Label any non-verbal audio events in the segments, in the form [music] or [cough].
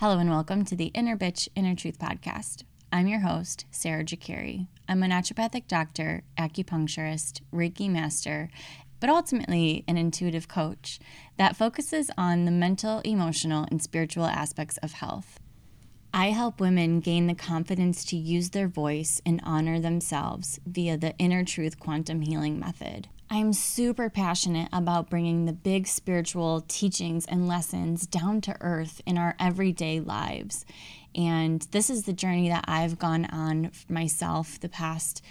Hello and welcome to the Inner Bitch, Inner Truth podcast. I'm your host, Sarah Jakari. I'm a naturopathic doctor, acupuncturist, Reiki master, but ultimately an intuitive coach that focuses on the mental, emotional, and spiritual aspects of health. I help women gain the confidence to use their voice and honor themselves via the Inner Truth Quantum Healing Method. I'm super passionate about bringing the big spiritual teachings and lessons down to earth in our everyday lives. And this is the journey that I've gone on myself the past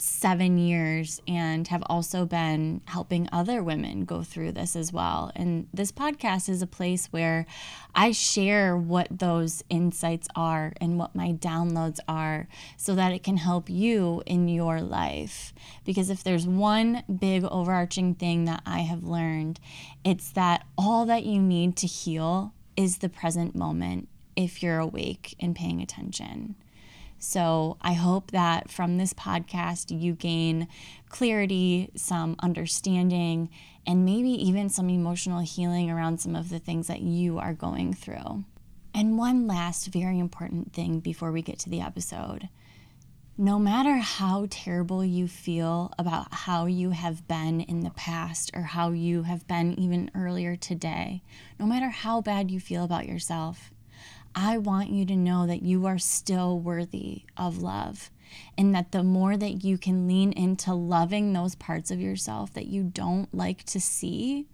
seven years and have also been helping other women go through this as well. And this podcast is a place where I share what those insights are and what my downloads are so that it can help you in your life. Because if there's one big overarching thing that I have learned, it's that all that you need to heal is the present moment if you're awake and paying attention. So I hope that from this podcast, you gain clarity, some understanding, and maybe even some emotional healing around some of the things that you are going through. And one last very important thing before we get to the episode. No matter how terrible you feel about how you have been in the past or how you have been even earlier today, no matter how bad you feel about yourself, I want you to know that you are still worthy of love. And that the more that you can lean into loving those parts of yourself that you don't like to see,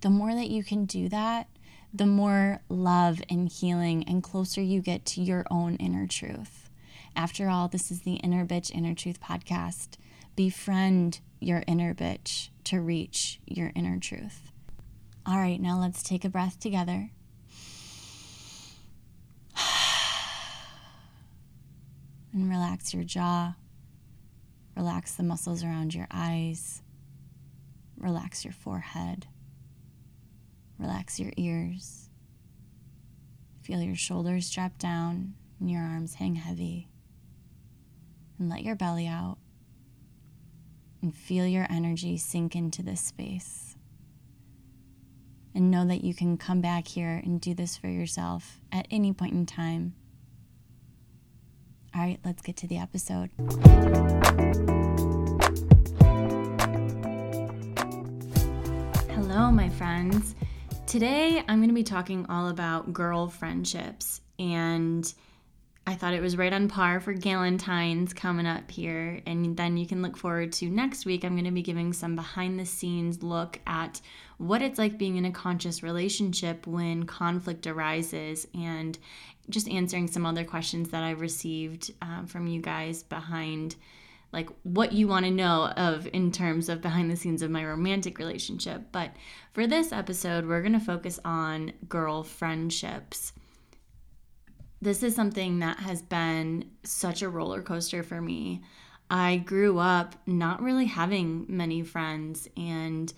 the more that you can do that, the more love and healing and closer you get to your own inner truth. After all, this is the Inner Bitch Inner Truth podcast. Befriend your inner bitch to reach your inner truth. All right, now let's take a breath together. And relax your jaw. Relax the muscles around your eyes. Relax your forehead. Relax your ears. Feel your shoulders drop down and your arms hang heavy. And let your belly out. And feel your energy sink into this space. And know that you can come back here and do this for yourself at any point in time all right, let's get to the episode. Hello, my friends. Today I'm going to be talking all about girl friendships, and I thought it was right on par for Galentine's coming up here. And then you can look forward to next week. I'm going to be giving some behind the scenes look at what it's like being in a conscious relationship when conflict arises and just answering some other questions that I've received um, from you guys behind like what you want to know of in terms of behind the scenes of my romantic relationship. But for this episode, we're going to focus on girl friendships. This is something that has been such a roller coaster for me. I grew up not really having many friends and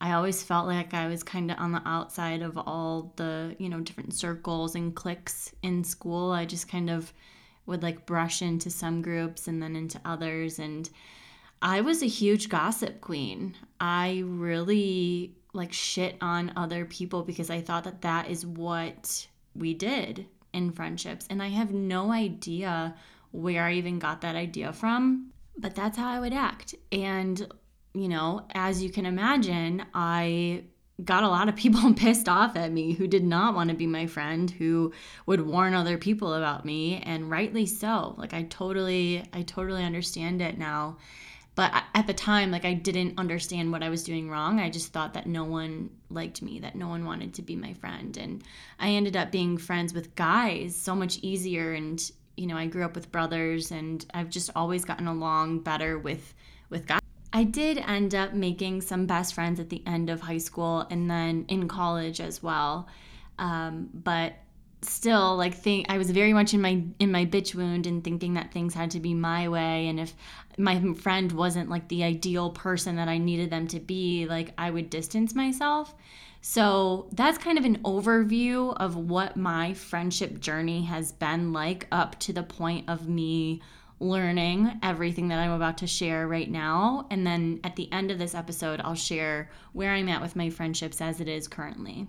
I always felt like I was kind of on the outside of all the, you know, different circles and cliques in school. I just kind of would like brush into some groups and then into others. And I was a huge gossip queen. I really like shit on other people because I thought that that is what we did in friendships. And I have no idea where I even got that idea from, but that's how I would act. And you know, as you can imagine, I got a lot of [laughs] people pissed off at me who did not want to be my friend who would warn other people about me and rightly so like i totally i totally understand it now but at the time like i didn't understand what i was doing wrong. I just thought that no one liked me that no one wanted to be my friend. And i ended up being friends with guys so much easier. And you know i grew up with brothers and i've just always gotten along better with with guys. I did end up making some best friends at the end of high school and then in college as well. Um, but still like think I was very much in my in my bitch wound and thinking that things had to be my way and if my friend wasn't like the ideal person that I needed them to be like I would distance myself. So that's kind of an overview of what my friendship journey has been like up to the point of me learning everything that I'm about to share right now. And then at the end of this episode, I'll share where I'm at with my friendships as it is currently.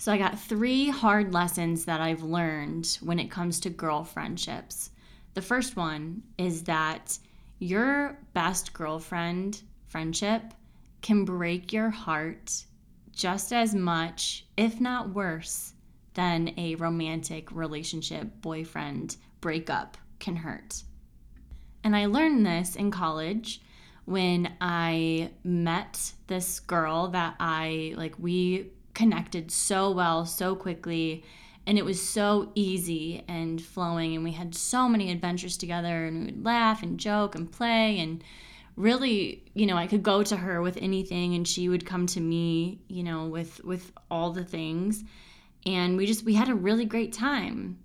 So I got three hard lessons that I've learned when it comes to girl friendships. The first one is that your best girlfriend friendship can break your heart just as much, if not worse, than a romantic relationship boyfriend breakup can hurt. And I learned this in college when I met this girl that I like we connected so well so quickly and it was so easy and flowing and we had so many adventures together and we would laugh and joke and play and really you know i could go to her with anything and she would come to me you know with with all the things and we just we had a really great time.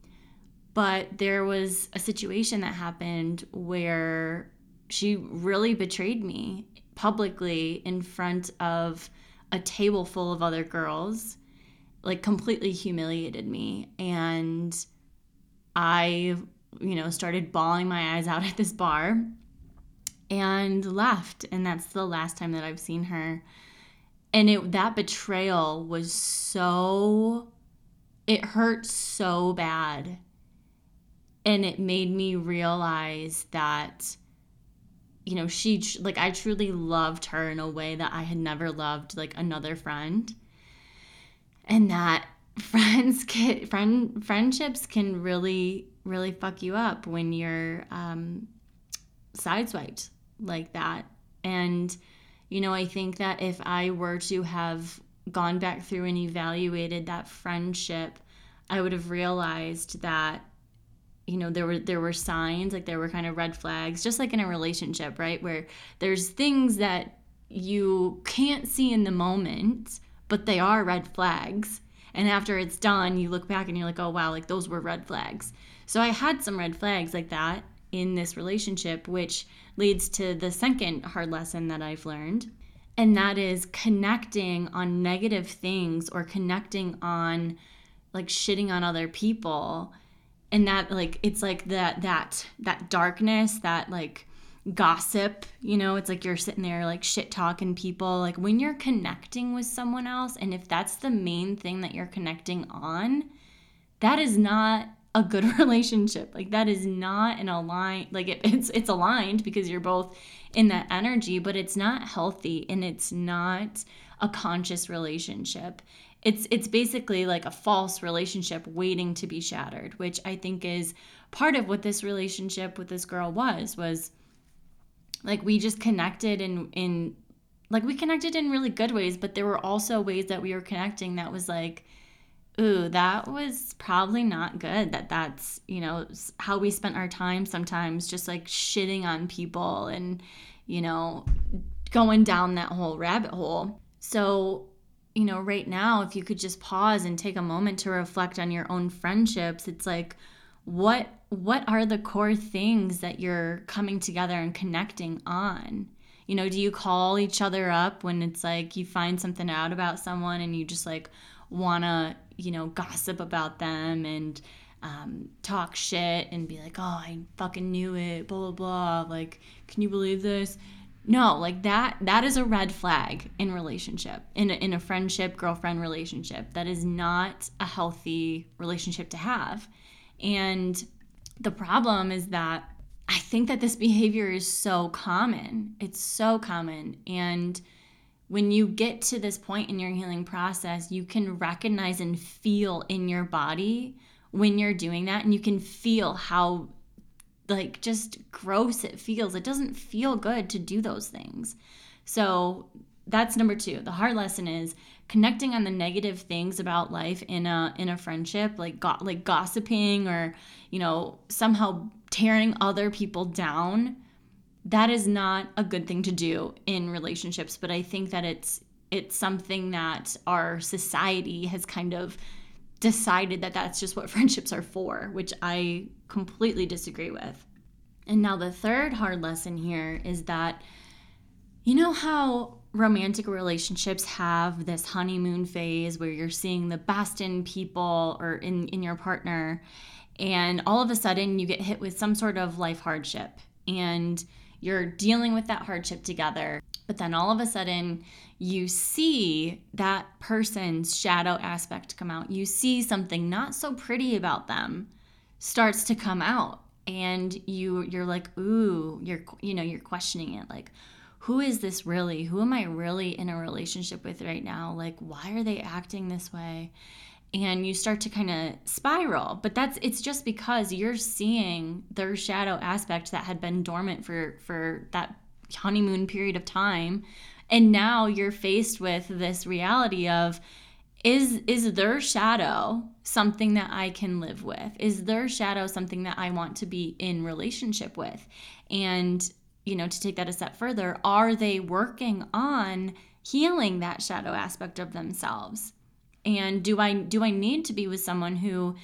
But there was a situation that happened where she really betrayed me publicly in front of a table full of other girls like completely humiliated me. And i you know started bawling my eyes out [laughs] at this bar and left. And that's the last time that i've seen her. And it that betrayal was so it hurt so bad. And it made me realize that you know she like i truly loved her in a way that i had never loved like another friend. And that [laughs] friends can friend friendships can really really fuck you up when you're um sideswiped like that. And you know i think that if i were to have gone back through and evaluated that friendship i would have realized that you know there were there were signs like there were kind of red flags just like in a relationship right where there's things that you can't see in the moment but they are red flags. And after it's done you look back and you're like oh wow like those were red flags. So i had some red flags like that in this relationship which leads to the second hard lesson that i've learned and that is connecting on negative things or connecting on like shitting on other people and that like it's like that that that darkness that like gossip you know? It's like you're sitting there like shit talking people. Like when you're connecting with someone else and if that's the main thing that you're connecting on that is not a good [laughs] relationship. Like that is not an aligned like it, it's it's aligned because you're both in that energy but it's not healthy and it's not a conscious relationship it's it's basically like a false relationship waiting to be shattered which i think is part of what this relationship with this girl was was like we just connected in in like we connected in really good ways but there were also ways that we were connecting that was like ooh that was probably not good that that's you know how we spent our time sometimes just like shitting on people and you know going down that whole rabbit hole. So you know, right now, if you could just pause and take a moment to reflect on your own friendships, it's like, what what are the core things that you're coming together and connecting on? You know, do you call each other up when it's like you find something out about someone and you just like wanna, you know, gossip about them and um, talk shit and be like, oh, I fucking knew it, blah, blah, blah. Like, can you believe this? No like that that is a red flag in relationship in a, in a friendship girlfriend relationship. That is not a healthy relationship to have. And the problem is that i think that this behavior is so common. It's so common. And when you get to this point in your healing process you can recognize and feel in your body when you're doing that and you can feel how like just gross it feels. It doesn't feel good to do those things. So that's number 2. The hard lesson is connecting on the negative things about life in a in a friendship, like go, like gossiping or, you know, somehow tearing other people down. That is not a good thing to do in relationships, but I think that it's it's something that our society has kind of decided that that's just what [laughs] friendships are for, which I completely disagree with. And now the third hard lesson here is that you know how romantic relationships have this honeymoon phase where you're seeing the best in people or in, in your partner, and all of a sudden you get hit with some sort of life hardship and you're dealing with that hardship together. But then all of a sudden, you see that person's shadow aspect come out. You see something not so pretty about them starts to come out and you you're like, "Ooh, you're you know, you're questioning it like who is this really? Who am I really in a relationship with right now? Like why are they acting this way?" and you start to kind of spiral but that's it's just because you're seeing their shadow aspect that had been dormant for for that honeymoon period of time and now you're faced with this reality of is is their shadow something that I can live with? Is their shadow something that I want to be in relationship with? And you know, to take that a step further, are they working on healing that shadow aspect of themselves? And do I do I need to be with someone who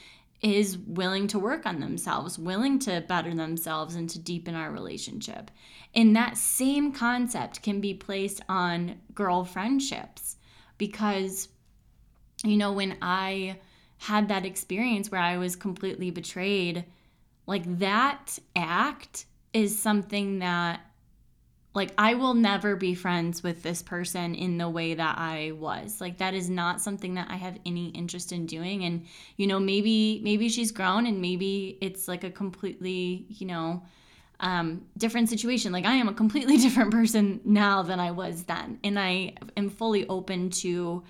is willing to work on themselves, willing to better themselves and to deepen our relationship. And that same concept can be placed on girl friendships because, you know, when I had that experience where I was completely betrayed, like that act is something that like I will never be friends with this person in the way that I was. Like that is not something that I have any interest in doing and you know maybe maybe she's grown and maybe it's like a completely, you know, um, different situation. Like I am a completely [laughs] different person now than I was then and I am fully open to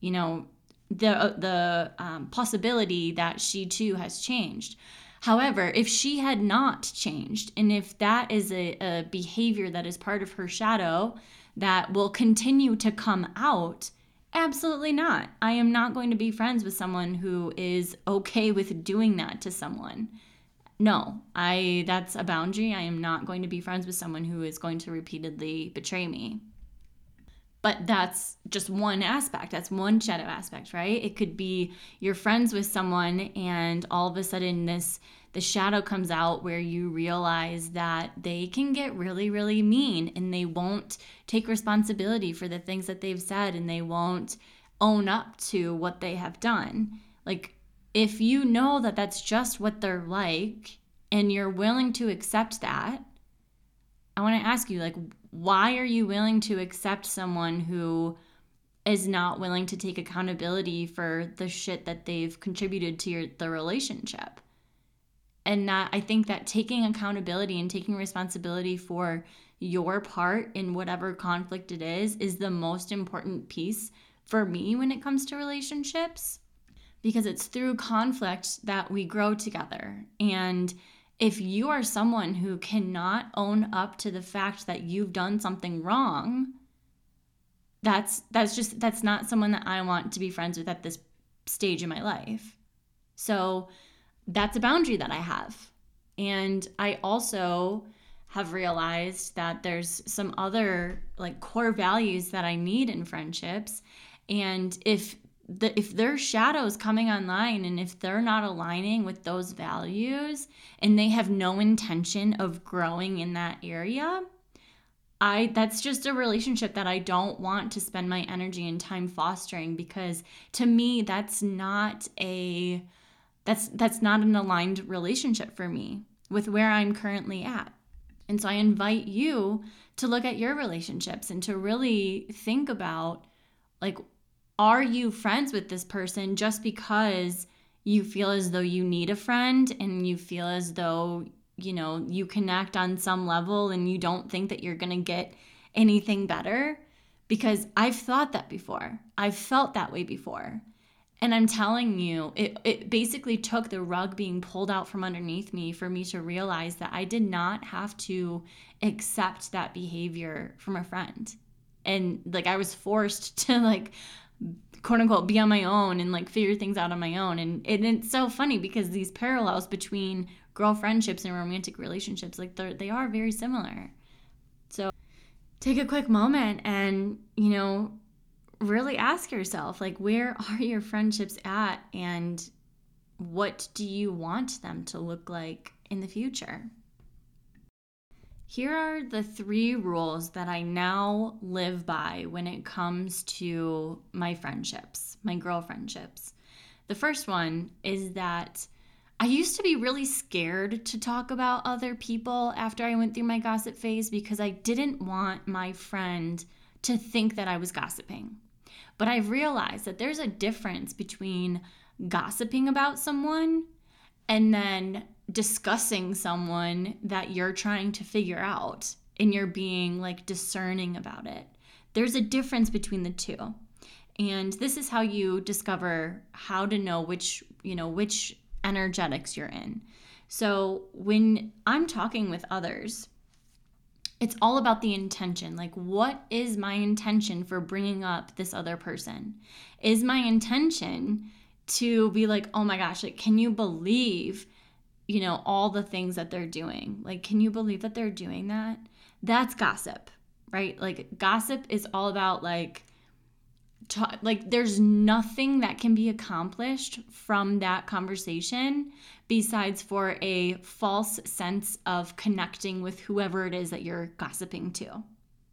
you know the the um, possibility that she too has changed. However, if she had not changed, and if that is a, a behavior that is part of her shadow that will continue to come out, absolutely not. I am not going to be friends with someone who is okay with doing that to someone. No, I that's a boundary. I am not going to be friends with someone who is going to repeatedly betray me. But that's just one aspect. That's one shadow aspect, right? It could be you're friends with someone and all of a sudden this the shadow comes out where you realize that they can get really really mean and they won't take responsibility for the things that they've said and they won't own up to what they have done. Like if you know that that's just what they're like and you're willing to accept that, I want to ask you like why are you willing to accept someone who is not willing to take accountability for the shit that they've contributed to your the relationship? And not i think that taking accountability and taking responsibility for your part in whatever conflict it is is the most important piece for me when it comes to relationships because it's through conflict that we grow together. And if you are someone who cannot own up to the fact that you've done something wrong, that's that's just that's not someone that I want to be friends with at this stage in my life. So that's a boundary that I have. And I also have realized that there's some other like core values that I need in friendships and if the, if their shadows coming online and if they're not aligning with those values and they have no intention of growing in that area i that's just a relationship that i don't want to spend my energy and time fostering because to me that's not a that's that's not an aligned relationship for me with where i'm currently at. And so i invite you to look at your relationships and to really think about like are you friends with this person just because you feel as though you need a friend and you feel as though, you know, you connect on some level and you don't think that you're going to get anything better? Because I've thought that before. I've felt that way before. And I'm telling you, it, it basically took the rug being pulled out from underneath me for me to realize that I did not have to accept that behavior from a friend. And like I was forced [laughs] to like quote unquote be on my own and like figure things out on my own. And, and it's so funny because these parallels between girl friendships and romantic relationships like they they are very similar. So take a quick moment and you know really ask yourself like where are your friendships at and what do you want them to look like in the future here are the three rules that I now live by when it comes to my friendships, my girl friendships. The first one is that I used to be really scared to talk about other people after I went through my gossip phase because I didn't want my friend to think that I was gossiping. But I've realized that there's a difference between gossiping about someone and then discussing someone that you're trying to figure out and you're being like discerning about it. There's a difference between the two. And this is how you discover how to know which, you know, which energetics you're in. So when I'm talking with others, it's all about the intention. Like, what is my intention for bringing up this other person? Is my intention to be like, oh my gosh, like, can you believe, you know, all the things that they're doing? Like, can you believe that they're doing that? That's gossip, right? Like, gossip is all about like, like there's nothing that can be accomplished from that conversation besides for a false sense of connecting with whoever it is that you're gossiping to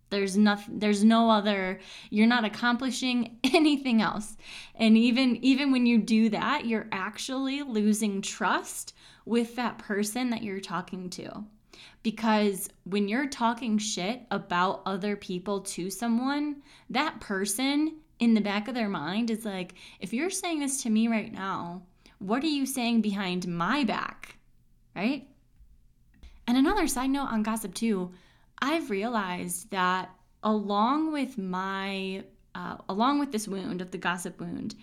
there's nothing there's no other you're not accomplishing [laughs] anything else and even even when you do that you're actually losing trust with that person that you're talking to because when you're talking shit about other people to someone that person in the back of their mind is like, if you're saying this to me right now, what are you saying behind my back? Right? And another side note on gossip, too, I've realized that along with my, uh, along with this wound of the gossip wound,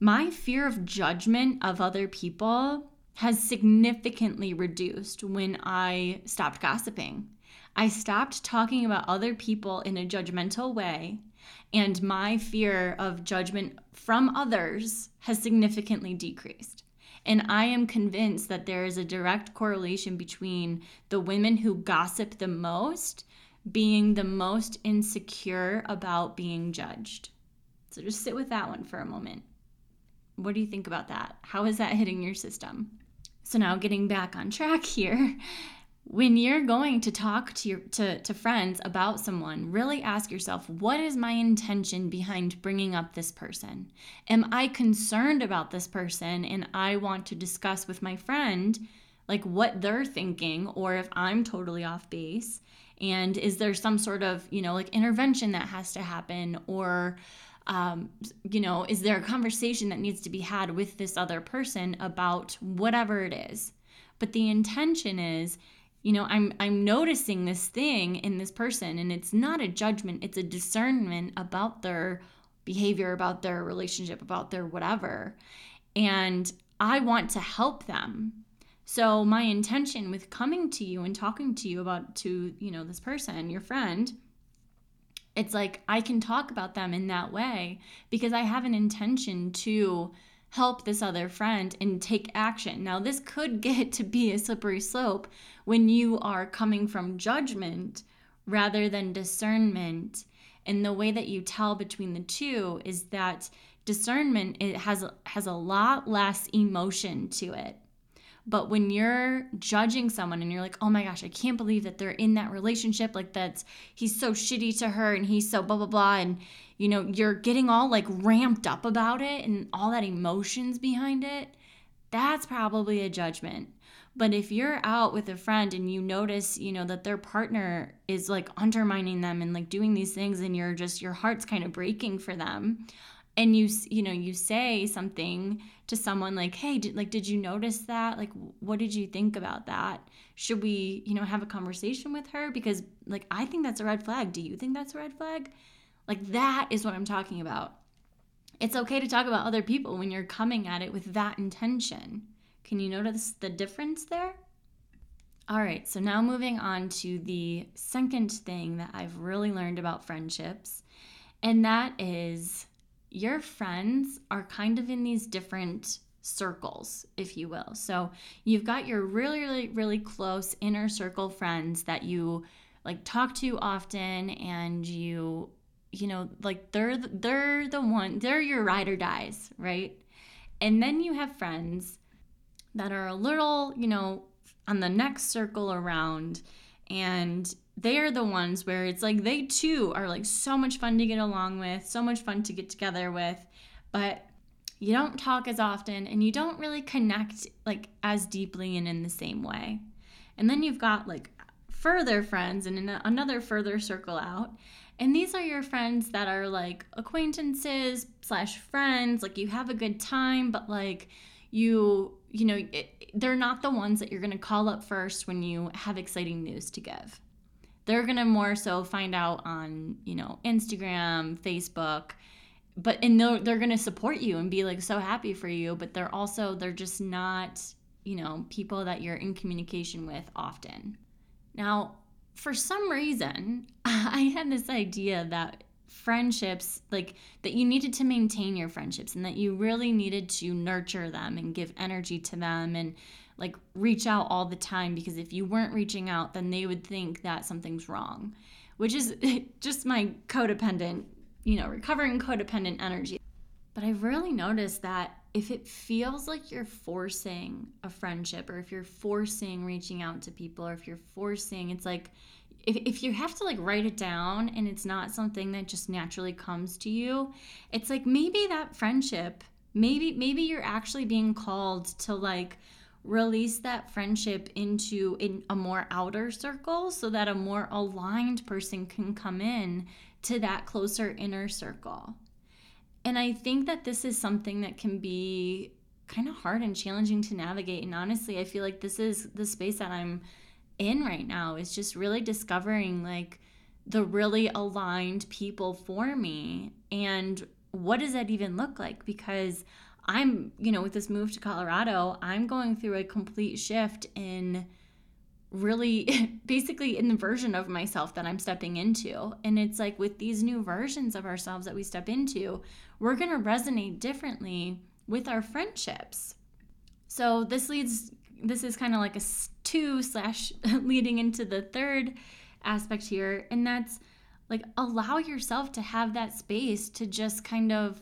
my fear of judgment of other people has significantly reduced when I stopped gossiping. I stopped talking about other people in a judgmental way and my fear of judgment from others has significantly decreased. And I am convinced that there is a direct correlation between the women who gossip the most being the most insecure about being judged. So just sit with that one for a moment. What do you think about that? How is that hitting your system? So now getting back on track [laughs] here, when you're going to talk to your to, to friends about someone really ask yourself what is my intention behind bringing up this person? Am i concerned about this person and i want to discuss with my friend like what they're thinking or if i'm totally off base? And is there some sort of you know like intervention that has to happen or um, you know is there a conversation that needs to be had with this other person about whatever it is? But the intention is you know i'm i'm noticing this thing in this person and it's not a judgment it's a discernment about their behavior about their relationship about their whatever. And i want to help them. So my intention with coming to you and talking to you about to you know this person your friend it's like i can talk about them in that way because i have an intention to help this other friend and take action. Now, this could [laughs] get to be a slippery slope when you are coming from judgment rather than discernment. And the way that you tell between the two is that discernment it has has a lot less emotion to it. But when you're judging someone and you're like, oh my gosh, I can't believe that they're in that relationship, like that's he's so shitty to her and he's so blah blah blah, and you know, you're getting all like ramped up about it and all that emotions behind it, that's probably a judgment. But if you're out with a friend and you notice, you know, that their partner is like undermining them and like doing these things and you're just your heart's kind of breaking for them and you you know, you say something to someone like, "Hey, did, like did you notice that? Like what did you think about that? Should we, you know, have a conversation with her because like I think that's a red flag. Do you think that's a red flag?" Like that is what I'm talking about. It's okay to talk about other people when you're coming at it with that intention. Can you notice the difference there? All right, so now moving on to the second thing that I've really learned about friendships, and that is your friends are kind of in these different circles, if you will. So you've got your really, really, really close inner circle friends that you like talk to often and you you know, like they're the, they're the one, they're your ride or dies, right? And then you have friends that are a little, you know, on the next circle around and they are the ones where it's like they too are like so much fun to get along with, so much fun to get together with, but you don't talk as often and you don't really connect like as deeply and in the same way. And then you've got like further friends and another further circle out. And these are your friends that are like acquaintances slash friends. Like you have a good time, but like you, you know, it, they're not the ones that you're going to call up first when you have exciting news to give. They're going to more so find out on, you know, Instagram, Facebook, but and they're, they're going to support you and be like so happy for you but they're also they're just not you know people that you're in communication with often. Now for some reason [laughs] i had this idea that friendships like that you needed to maintain your friendships and that you really needed to nurture them and give energy to them and like reach out all the time because if you weren't reaching out then they would think that something's wrong which is [laughs] just my codependent you know, recovering codependent energy. But I've really noticed that if it feels like you're forcing a friendship or if you're forcing reaching out to people or if you're forcing, it's like if, if you have to like write it down and it's not something that just naturally comes to you, it's like maybe that friendship, maybe maybe you're actually being called to like release that friendship into in a more outer circle so that a more aligned person can come in to that closer inner circle. And I think that this is something that can be kind of hard and challenging to navigate. And honestly, I feel like this is the space that I'm in right now is just really discovering like the really aligned people for me and what does that even look like because I'm, you know, with this move to Colorado, I'm going through a complete shift in really [laughs] basically in the version of myself that I'm stepping into. And it's like with these new versions of ourselves that we step into, we're going to resonate differently with our friendships. So this leads, this is kind of like a two slash [laughs] leading into the third aspect here. And that's like allow yourself to have that space to just kind of,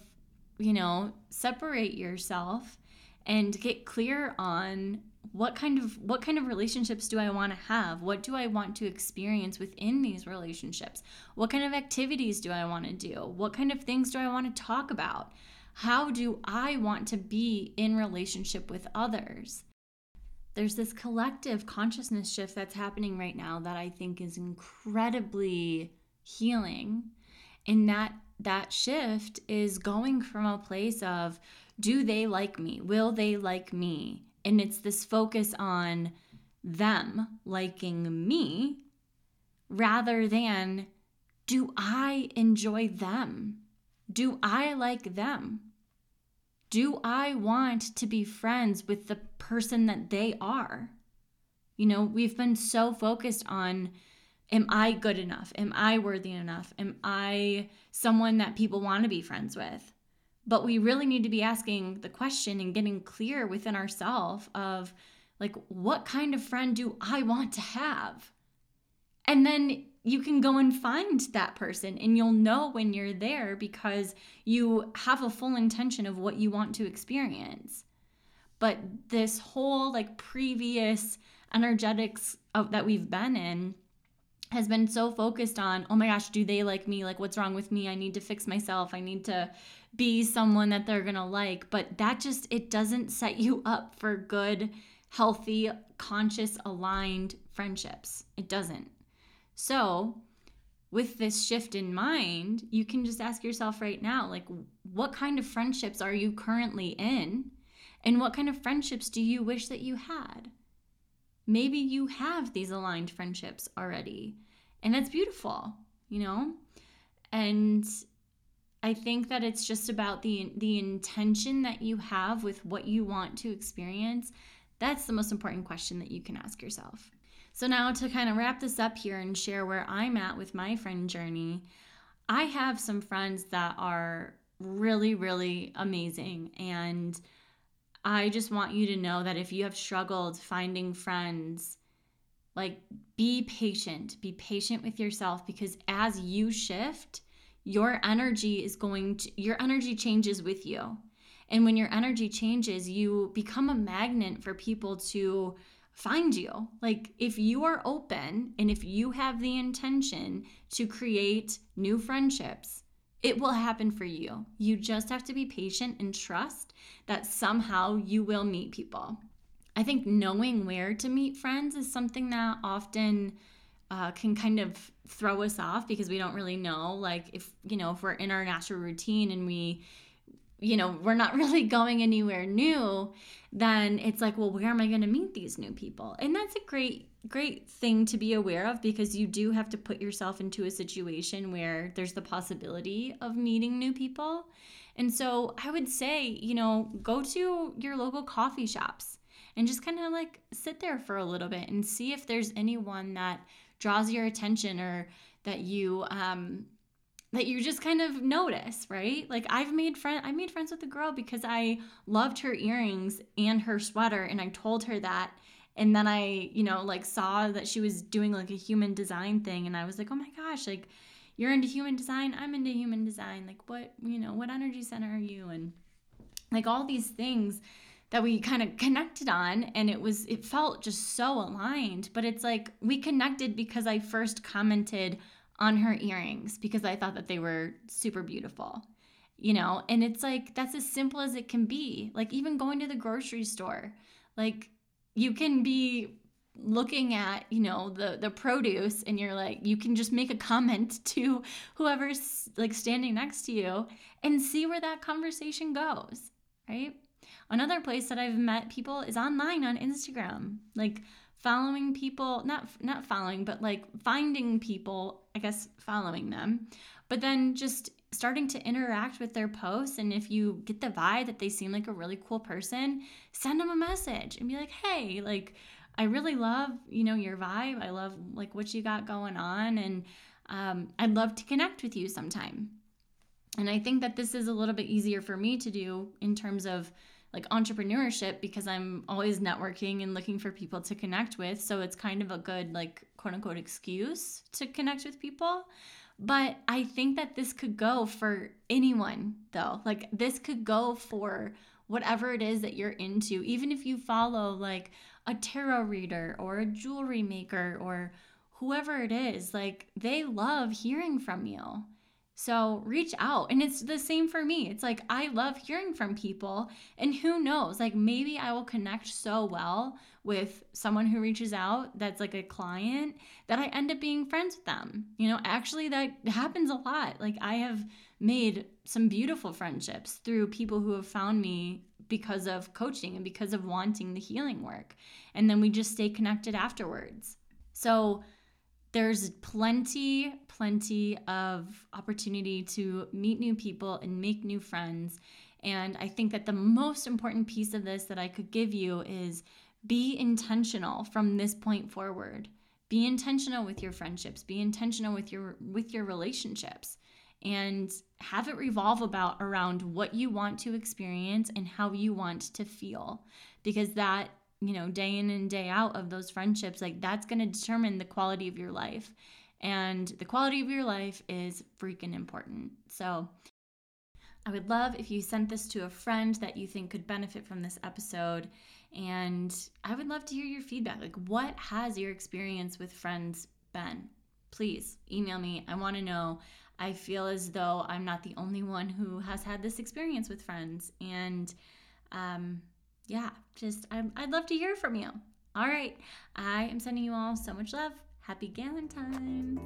you know, separate yourself and get clear on what kind of what kind of relationships do I want to have? What do I want to experience within these relationships? What kind of activities do I want to do? What kind of things do I want to talk about? How do I want to be in relationship with others? There's this collective consciousness shift that's happening right now that I think is incredibly healing. And that that shift is going from a place of do they like me? Will they like me? And it's this focus on them liking me rather than do I enjoy them? Do I like them? Do I want to be friends with the person that they are? You know, we've been so focused on am I good enough? Am I worthy enough? Am I someone that people want to be friends with? But we really need to be asking the question and getting clear within ourselves of like, what kind of friend do I want to have? And then you can go and find that person and you'll know when you're there because you have a full intention of what you want to experience. But this whole like previous energetics of, that we've been in has been so focused on, oh my gosh, do they like me? Like, what's wrong with me? I need to fix myself. I need to be someone that they're going to like, but that just it doesn't set you up for good, healthy, conscious, aligned friendships. It doesn't. So, with this shift in mind, you can just ask yourself right now like what kind of friendships are you currently in? And what kind of friendships do you wish that you had? Maybe you have these aligned friendships already, and that's beautiful, you know? And I think that it's just about the the intention that you have with what you want to experience. That's the most important question that you can ask yourself. So now to kind of wrap this up here and share where I'm at with my friend journey, I have some friends that are really really amazing and I just want you to know that if you have struggled finding friends, like be patient, be patient with yourself because as you shift, your energy is going to, your energy changes with you. And when your energy changes, you become a magnet for people to find you. Like if you are open and if you have the intention to create new friendships, It will happen for you. You just have to be patient and trust that somehow you will meet people. I think knowing where to meet friends is something that often uh, can kind of throw us off because we don't really know. Like, if, you know, if we're in our natural routine and we, you know, we're not [laughs] really going anywhere new, then it's like, well, where am I going to meet these new people? And that's a great, great thing to be aware of because you do have to put yourself into a situation where there's the possibility of meeting new people. And so I would say, you know, go to your local coffee shops and just kind of like sit there for a little bit and see if there's anyone that draws your attention or that you um that you just kind of notice, right? Like I've made friend I made friends with a girl because I loved her earrings and her sweater and I told her that and then I, you know, like saw that she was doing like a human design thing and I was like, "Oh my gosh, like you're into human design, I'm into human design. Like what, you know, what energy center are you?" and like all these things that we kind of connected on and it was it felt just so aligned but it's like we connected because i first commented on her earrings because i thought that they were super beautiful you know? And it's like that's as simple as it can be. Like even going to the grocery store like you can be looking at you know the the produce and you're like you can just make a comment [laughs] to whoever's like standing next to you and see where that conversation goes right? Another place that I've met people is online on Instagram. Like following people, not not following, but like finding people, I guess following them. But then just starting to interact with their posts and if you get the vibe that they seem like a really cool person, send them a message and be like, "Hey, like I really love, you know, your vibe. I love like what you got going on and um, I'd love to connect with you sometime." And I think that this is a little bit easier for me to do in terms of like entrepreneurship because I'm always networking and looking for people to connect with. So it's kind of a good, like, quote unquote, excuse to connect with people. But I think that this could go for anyone, though. Like, this could go for whatever it is that you're into, even if you follow like a tarot reader or a jewelry maker or whoever it is, like, they love hearing from you. So reach out. And it's the same for me. It's like I love hearing from people. And who knows, like maybe I will connect so well with someone who reaches out that's like a client that I end up being friends with them. You know, actually, that happens a lot. Like I have made some beautiful friendships through people who have found me because of coaching and because of wanting the healing work. And then we just stay connected afterwards. So, there's plenty, plenty of opportunity to meet new people and make new friends. And I think that the most important piece of this that I could give you is be intentional from this point forward. Be intentional with your friendships, be intentional with your with your relationships and have it revolve about around what you want to experience and how you want to feel because that you know, day in and day out of those friendships, like that's going to determine the quality of your life. And the quality of your life is freaking important. So, I would love if you sent this to a friend that you think could benefit from this episode. And I would love to hear your feedback. Like, what has your experience with friends been? Please email me. I want to know. I feel as though I'm not the only one who has had this experience with friends. And, um, yeah, just I'd, I'd love to hear from you. All right, I am sending you all so much love. Happy Galentine's.